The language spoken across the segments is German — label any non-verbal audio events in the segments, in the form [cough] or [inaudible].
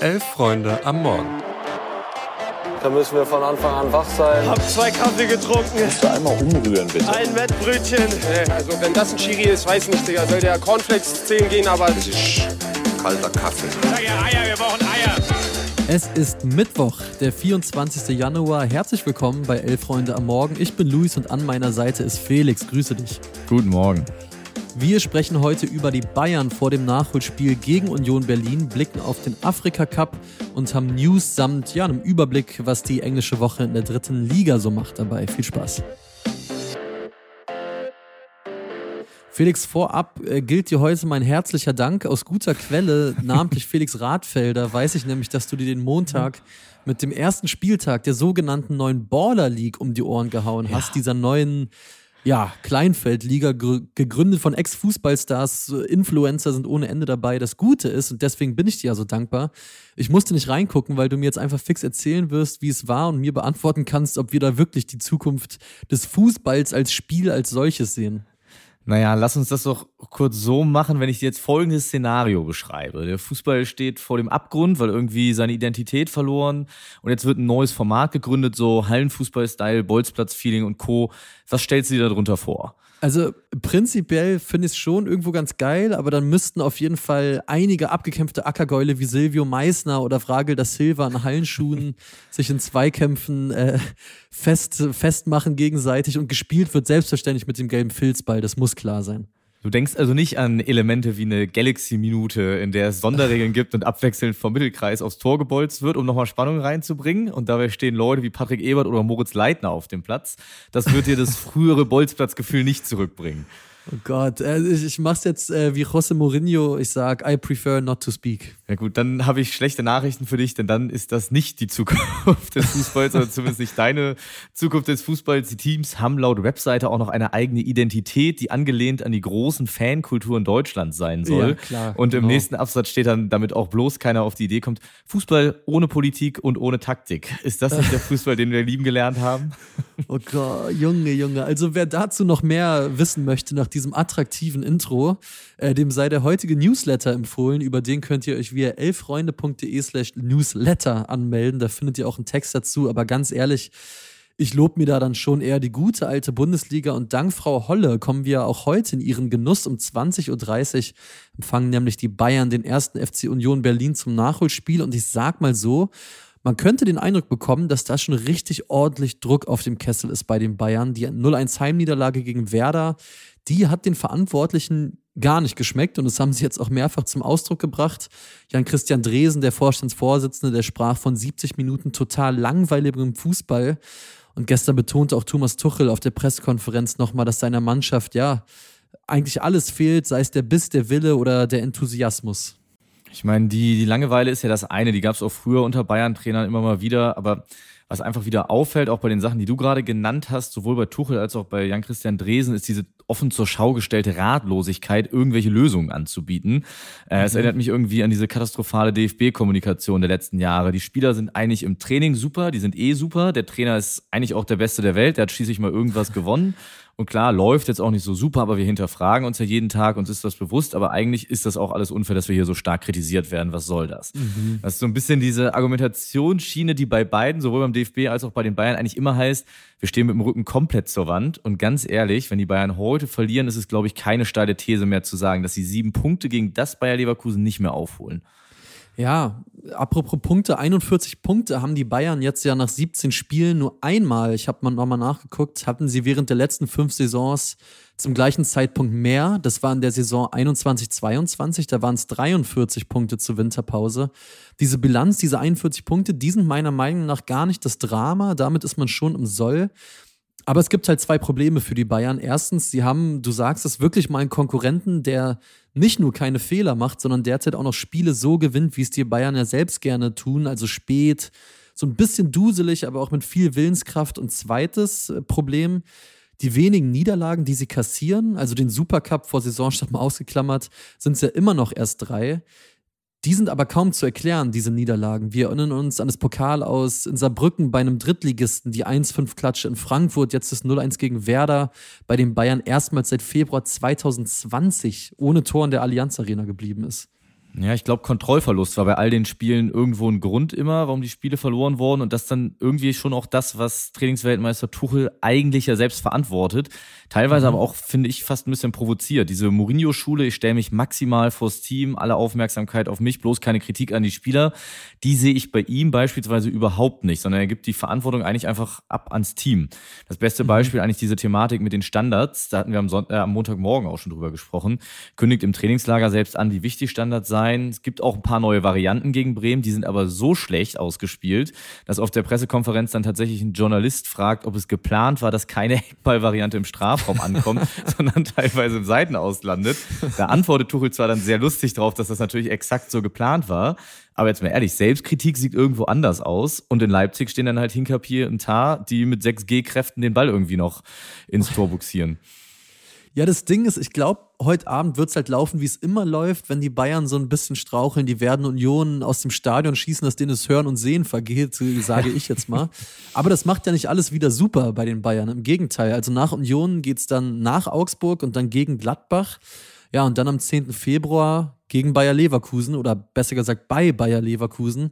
Elf Freunde am Morgen. Da müssen wir von Anfang an wach sein. Hab zwei Kaffee getrunken. Kannst du einmal umrühren, bitte? Ein Wettbrötchen. Also wenn das ein Chiri ist, weiß nicht, Digga. Soll der Cornflakes 10 gehen, aber... Das ist kalter Kaffee. Sag ja Eier, wir brauchen Eier. Es ist Mittwoch, der 24. Januar. Herzlich willkommen bei Elf Freunde am Morgen. Ich bin Luis und an meiner Seite ist Felix. Grüße dich. Guten Morgen. Wir sprechen heute über die Bayern vor dem Nachholspiel gegen Union Berlin, blicken auf den Afrika Cup und haben News samt ja, einem Überblick, was die englische Woche in der dritten Liga so macht dabei. Viel Spaß. Felix, vorab äh, gilt dir heute mein herzlicher Dank aus guter Quelle, namentlich [laughs] Felix Radfelder. Weiß ich nämlich, dass du dir den Montag mit dem ersten Spieltag der sogenannten neuen Baller League um die Ohren gehauen hast, dieser neuen ja, Kleinfeldliga, gegründet von Ex-Fußballstars, Influencer sind ohne Ende dabei, das Gute ist und deswegen bin ich dir ja so dankbar. Ich musste nicht reingucken, weil du mir jetzt einfach fix erzählen wirst, wie es war und mir beantworten kannst, ob wir da wirklich die Zukunft des Fußballs als Spiel als solches sehen. Naja, lass uns das doch kurz so machen, wenn ich dir jetzt folgendes Szenario beschreibe. Der Fußball steht vor dem Abgrund, weil irgendwie seine Identität verloren und jetzt wird ein neues Format gegründet, so Hallenfußball-Style, Bolzplatz-Feeling und Co. Was stellst du dir darunter vor? Also prinzipiell finde ich es schon irgendwo ganz geil, aber dann müssten auf jeden Fall einige abgekämpfte Ackergäule wie Silvio Meissner oder Fragel da Silva in Hallenschuhen [laughs] sich in Zweikämpfen äh, fest, festmachen gegenseitig und gespielt wird selbstverständlich mit dem gelben Filzball. Das muss klar sein. Du denkst also nicht an Elemente wie eine Galaxy-Minute, in der es Sonderregeln gibt und abwechselnd vom Mittelkreis aufs Tor gebolzt wird, um nochmal Spannung reinzubringen. Und dabei stehen Leute wie Patrick Ebert oder Moritz Leitner auf dem Platz. Das wird dir das frühere Bolzplatzgefühl nicht zurückbringen. Oh Gott, äh, ich, ich mach's jetzt äh, wie José Mourinho. Ich sag, I prefer not to speak. Ja gut, dann habe ich schlechte Nachrichten für dich, denn dann ist das nicht die Zukunft [laughs] des Fußballs oder zumindest nicht deine Zukunft des Fußballs. Die Teams haben laut Webseite auch noch eine eigene Identität, die angelehnt an die großen Fankulturen Deutschlands sein soll. Ja, klar, und im genau. nächsten Absatz steht dann, damit auch bloß keiner auf die Idee kommt, Fußball ohne Politik und ohne Taktik. Ist das nicht der Fußball, den wir lieben gelernt haben? [laughs] Oh Gott, Junge, Junge. Also wer dazu noch mehr wissen möchte nach diesem attraktiven Intro, äh, dem sei der heutige Newsletter empfohlen. Über den könnt ihr euch via elfreunde.de slash newsletter anmelden. Da findet ihr auch einen Text dazu. Aber ganz ehrlich, ich lobe mir da dann schon eher die gute alte Bundesliga und dank Frau Holle kommen wir auch heute in ihren Genuss. Um 20.30 Uhr empfangen nämlich die Bayern den ersten FC Union Berlin zum Nachholspiel und ich sag mal so, man könnte den Eindruck bekommen, dass da schon richtig ordentlich Druck auf dem Kessel ist bei den Bayern. Die 0-1 Heimniederlage gegen Werder, die hat den Verantwortlichen gar nicht geschmeckt und das haben sie jetzt auch mehrfach zum Ausdruck gebracht. Jan-Christian Dresen, der Vorstandsvorsitzende, der sprach von 70 Minuten total langweiligem Fußball. Und gestern betonte auch Thomas Tuchel auf der Pressekonferenz nochmal, dass seiner Mannschaft ja eigentlich alles fehlt, sei es der Biss, der Wille oder der Enthusiasmus. Ich meine, die, die Langeweile ist ja das eine, die gab es auch früher unter Bayern-Trainern immer mal wieder, aber was einfach wieder auffällt, auch bei den Sachen, die du gerade genannt hast, sowohl bei Tuchel als auch bei Jan-Christian Dresen, ist diese offen zur Schau gestellte Ratlosigkeit, irgendwelche Lösungen anzubieten. Äh, Es erinnert mich irgendwie an diese katastrophale DFB-Kommunikation der letzten Jahre. Die Spieler sind eigentlich im Training super, die sind eh super. Der Trainer ist eigentlich auch der Beste der Welt, der hat schließlich mal irgendwas gewonnen. Und klar, läuft jetzt auch nicht so super, aber wir hinterfragen uns ja jeden Tag, uns ist das bewusst, aber eigentlich ist das auch alles unfair, dass wir hier so stark kritisiert werden. Was soll das? Mhm. Das ist so ein bisschen diese Argumentationsschiene, die bei beiden, sowohl beim DFB als auch bei den Bayern, eigentlich immer heißt, wir stehen mit dem Rücken komplett zur Wand. Und ganz ehrlich, wenn die Bayern heute verlieren, ist es, glaube ich, keine steile These mehr zu sagen, dass sie sieben Punkte gegen das Bayer Leverkusen nicht mehr aufholen. Ja, apropos Punkte, 41 Punkte haben die Bayern jetzt ja nach 17 Spielen nur einmal, ich habe mal nochmal nachgeguckt, hatten sie während der letzten fünf Saisons zum gleichen Zeitpunkt mehr. Das war in der Saison 21-22, da waren es 43 Punkte zur Winterpause. Diese Bilanz, diese 41 Punkte, die sind meiner Meinung nach gar nicht das Drama, damit ist man schon im Soll. Aber es gibt halt zwei Probleme für die Bayern. Erstens, sie haben, du sagst es, wirklich mal einen Konkurrenten, der nicht nur keine Fehler macht, sondern derzeit auch noch Spiele so gewinnt, wie es die Bayern ja selbst gerne tun, also spät, so ein bisschen duselig, aber auch mit viel Willenskraft. Und zweites äh, Problem, die wenigen Niederlagen, die sie kassieren, also den Supercup vor Saisonstart mal ausgeklammert, sind es ja immer noch erst drei. Die sind aber kaum zu erklären, diese Niederlagen. Wir erinnern uns an das Pokal aus in Saarbrücken bei einem Drittligisten, die 1-5-Klatsche in Frankfurt, jetzt das 0-1 gegen Werder, bei den Bayern erstmals seit Februar 2020 ohne Tor in der Allianz Arena geblieben ist. Ja, ich glaube, Kontrollverlust war bei all den Spielen irgendwo ein Grund immer, warum die Spiele verloren wurden und das dann irgendwie schon auch das, was Trainingsweltmeister Tuchel eigentlich ja selbst verantwortet. Teilweise mhm. aber auch, finde ich, fast ein bisschen provoziert. Diese Mourinho-Schule, ich stelle mich maximal vors Team, alle Aufmerksamkeit auf mich, bloß keine Kritik an die Spieler, die sehe ich bei ihm beispielsweise überhaupt nicht, sondern er gibt die Verantwortung eigentlich einfach ab ans Team. Das beste mhm. Beispiel eigentlich diese Thematik mit den Standards, da hatten wir am, Sonntag, äh, am Montagmorgen auch schon drüber gesprochen, kündigt im Trainingslager selbst an, wie wichtig Standards sein sein. Es gibt auch ein paar neue Varianten gegen Bremen, die sind aber so schlecht ausgespielt, dass auf der Pressekonferenz dann tatsächlich ein Journalist fragt, ob es geplant war, dass keine Eckballvariante im Strafraum ankommt, [laughs] sondern teilweise im Seitenaus landet. Da antwortet Tuchel zwar dann sehr lustig drauf, dass das natürlich exakt so geplant war, aber jetzt mal ehrlich, Selbstkritik sieht irgendwo anders aus. Und in Leipzig stehen dann halt Hinkapier und Tar, die mit 6G-Kräften den Ball irgendwie noch ins Tor buxieren. Ja, das Ding ist, ich glaube, heute Abend wird es halt laufen, wie es immer läuft, wenn die Bayern so ein bisschen straucheln, die werden Unionen aus dem Stadion schießen, dass denen das Hören und Sehen vergeht, sage ich jetzt mal. [laughs] Aber das macht ja nicht alles wieder super bei den Bayern. Im Gegenteil. Also nach Union geht es dann nach Augsburg und dann gegen Gladbach. Ja, und dann am 10. Februar gegen Bayer Leverkusen oder besser gesagt bei Bayer Leverkusen.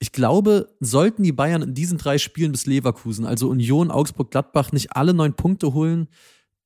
Ich glaube, sollten die Bayern in diesen drei Spielen bis Leverkusen, also Union, Augsburg, Gladbach, nicht alle neun Punkte holen,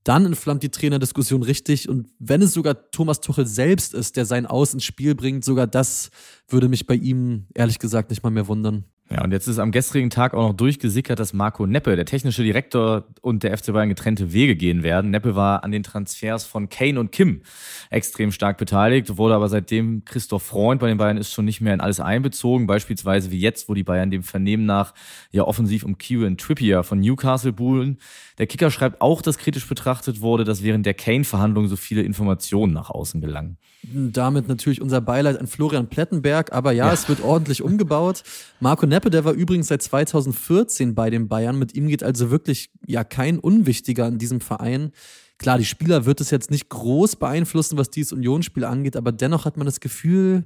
dann entflammt die Trainerdiskussion richtig. Und wenn es sogar Thomas Tuchel selbst ist, der sein Aus ins Spiel bringt, sogar das würde mich bei ihm ehrlich gesagt nicht mal mehr wundern. Ja, und jetzt ist am gestrigen Tag auch noch durchgesickert, dass Marco Neppe, der technische Direktor und der FC Bayern getrennte Wege gehen werden. Neppe war an den Transfers von Kane und Kim extrem stark beteiligt, wurde aber seitdem Christoph Freund bei den Bayern ist schon nicht mehr in alles einbezogen. Beispielsweise wie jetzt, wo die Bayern dem Vernehmen nach ja offensiv um Kieran Trippier von Newcastle buhlen. Der Kicker schreibt auch, dass kritisch betrachtet wurde, dass während der Kane-Verhandlungen so viele Informationen nach außen gelangen. Damit natürlich unser Beileid an Florian Plettenberg, aber ja, ja. es wird ordentlich umgebaut. Marco Neppe, der war übrigens seit 2014 bei den Bayern. Mit ihm geht also wirklich ja kein Unwichtiger in diesem Verein. Klar, die Spieler wird es jetzt nicht groß beeinflussen, was dieses Unionsspiel angeht, aber dennoch hat man das Gefühl,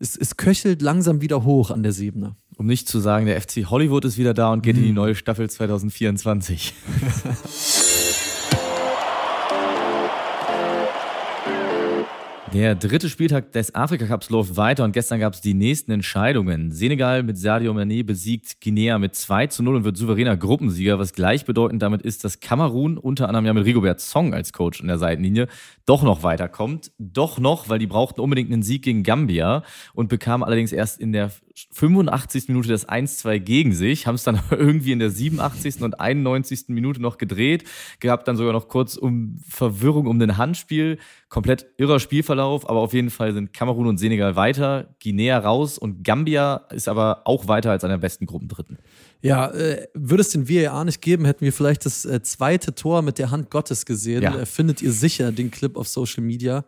es, es köchelt langsam wieder hoch an der Siebener. Um nicht zu sagen, der FC Hollywood ist wieder da und geht mhm. in die neue Staffel 2024. [laughs] Der dritte Spieltag des Afrika Cups läuft weiter und gestern gab es die nächsten Entscheidungen. Senegal mit Sadio Mané besiegt Guinea mit 2 zu 0 und wird souveräner Gruppensieger, was gleichbedeutend damit ist, dass Kamerun unter anderem ja mit Rigobert Song als Coach in der Seitenlinie doch noch weiterkommt. Doch noch, weil die brauchten unbedingt einen Sieg gegen Gambia und bekamen allerdings erst in der 85. Minute das 1-2 gegen sich, haben es dann [laughs] irgendwie in der 87. und 91. Minute noch gedreht, gehabt dann sogar noch kurz um Verwirrung um den Handspiel, komplett irrer Spielverlauf, aber auf jeden Fall sind Kamerun und Senegal weiter, Guinea raus und Gambia ist aber auch weiter als einer der besten Gruppen Dritten. Ja, äh, würde es den VAR nicht geben, hätten wir vielleicht das äh, zweite Tor mit der Hand Gottes gesehen. Ja. Äh, findet ihr sicher den Clip auf Social Media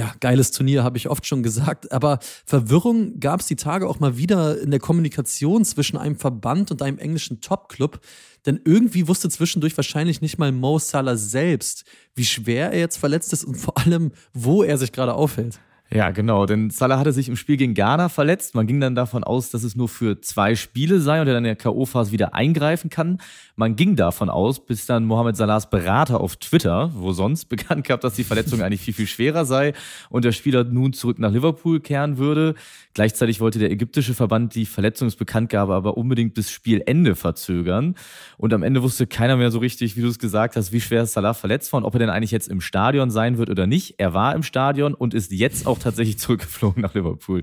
ja, geiles Turnier, habe ich oft schon gesagt. Aber Verwirrung gab es die Tage auch mal wieder in der Kommunikation zwischen einem Verband und einem englischen Topclub. Denn irgendwie wusste zwischendurch wahrscheinlich nicht mal Mo Salah selbst, wie schwer er jetzt verletzt ist und vor allem, wo er sich gerade aufhält. Ja, genau, denn Salah hatte sich im Spiel gegen Ghana verletzt. Man ging dann davon aus, dass es nur für zwei Spiele sei und er dann in der K.O.-Phase wieder eingreifen kann. Man ging davon aus, bis dann Mohamed Salahs Berater auf Twitter, wo sonst [laughs] bekannt gab, dass die Verletzung eigentlich viel, viel schwerer sei und der Spieler nun zurück nach Liverpool kehren würde. Gleichzeitig wollte der ägyptische Verband die Verletzungsbekanntgabe aber unbedingt bis Spielende verzögern. Und am Ende wusste keiner mehr so richtig, wie du es gesagt hast, wie schwer Salah verletzt war und ob er denn eigentlich jetzt im Stadion sein wird oder nicht. Er war im Stadion und ist jetzt auch tatsächlich zurückgeflogen nach Liverpool.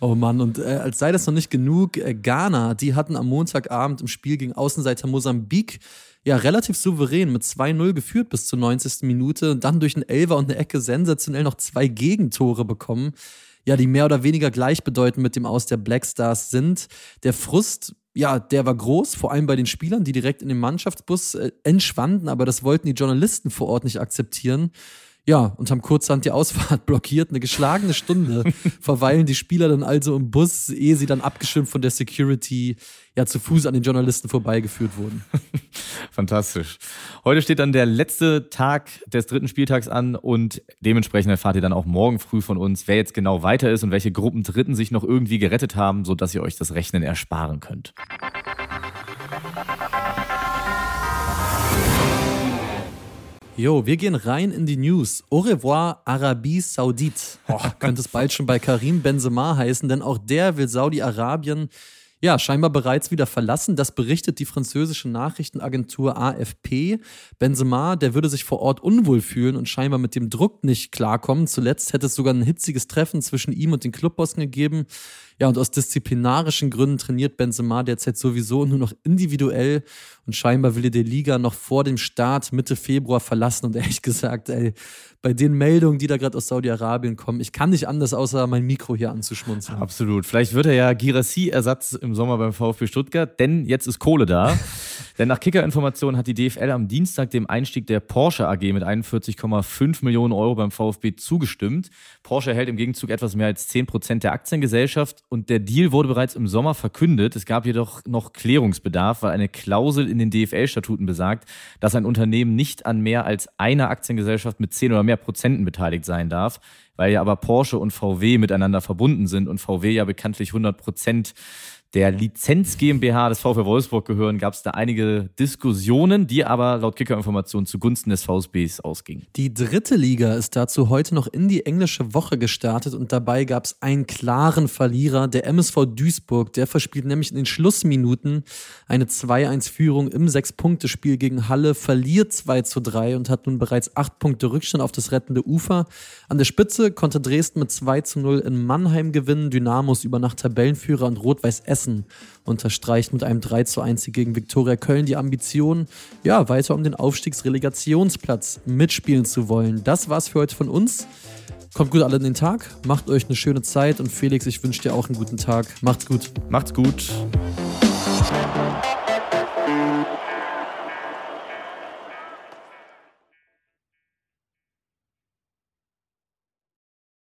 Oh Mann, und äh, als sei das noch nicht genug, äh, Ghana, die hatten am Montagabend im Spiel gegen Außenseiter Mosambik ja relativ souverän mit 2-0 geführt bis zur 90. Minute und dann durch einen Elfer und eine Ecke sensationell noch zwei Gegentore bekommen, ja, die mehr oder weniger gleichbedeutend mit dem Aus der Black Stars sind. Der Frust ja, der war groß, vor allem bei den Spielern, die direkt in den Mannschaftsbus äh, entschwanden, aber das wollten die Journalisten vor Ort nicht akzeptieren. Ja, und haben kurzhand die Ausfahrt [laughs] blockiert. Eine geschlagene Stunde [laughs] verweilen die Spieler dann also im Bus, ehe sie dann abgeschirmt von der Security ja zu Fuß an den Journalisten vorbeigeführt wurden. [laughs] Fantastisch. Heute steht dann der letzte Tag des dritten Spieltags an und dementsprechend erfahrt ihr dann auch morgen früh von uns, wer jetzt genau weiter ist und welche Gruppen Dritten sich noch irgendwie gerettet haben, sodass ihr euch das Rechnen ersparen könnt. Jo, wir gehen rein in die News. Au revoir, Arabie Saudite. Oh, [laughs] könnte es bald schon bei Karim Benzema heißen, denn auch der will Saudi-Arabien ja, scheinbar bereits wieder verlassen. Das berichtet die französische Nachrichtenagentur AFP. Benzema, der würde sich vor Ort unwohl fühlen und scheinbar mit dem Druck nicht klarkommen. Zuletzt hätte es sogar ein hitziges Treffen zwischen ihm und den Clubbossen gegeben. Ja, und aus disziplinarischen Gründen trainiert Benzema derzeit sowieso nur noch individuell und scheinbar will er die Liga noch vor dem Start Mitte Februar verlassen. Und ehrlich [laughs] gesagt, ey, bei den Meldungen, die da gerade aus Saudi-Arabien kommen, ich kann nicht anders, außer mein Mikro hier anzuschmunzeln. Absolut. Vielleicht wird er ja Girassi-Ersatz im Sommer beim VfB Stuttgart, denn jetzt ist Kohle da. [laughs] denn nach Kicker-Informationen hat die DFL am Dienstag dem Einstieg der Porsche AG mit 41,5 Millionen Euro beim VfB zugestimmt. Porsche erhält im Gegenzug etwas mehr als 10 Prozent der Aktiengesellschaft und der Deal wurde bereits im Sommer verkündet. Es gab jedoch noch Klärungsbedarf, weil eine Klausel in den DFL-Statuten besagt, dass ein Unternehmen nicht an mehr als einer Aktiengesellschaft mit 10 oder mehr Prozenten beteiligt sein darf, weil ja aber Porsche und VW miteinander verbunden sind und VW ja bekanntlich 100 Prozent der Lizenz GmbH des VfL Wolfsburg gehören, gab es da einige Diskussionen, die aber laut Kicker-Informationen zugunsten des VSBs ausgingen. Die dritte Liga ist dazu heute noch in die englische Woche gestartet und dabei gab es einen klaren Verlierer, der MSV Duisburg. Der verspielt nämlich in den Schlussminuten eine 2-1-Führung im Sechs-Punkte-Spiel gegen Halle, verliert 2 zu 3 und hat nun bereits acht Punkte Rückstand auf das rettende Ufer. An der Spitze konnte Dresden mit 2 zu 0 in Mannheim gewinnen, Dynamos über Nacht Tabellenführer und Rot-Weiß Essen Essen unterstreicht mit einem 3 zu 1 gegen Viktoria Köln die Ambition, ja, weiter um den Aufstiegsrelegationsplatz mitspielen zu wollen. Das war's für heute von uns. Kommt gut alle in den Tag, macht euch eine schöne Zeit und Felix, ich wünsche dir auch einen guten Tag. Macht's gut. Macht's gut.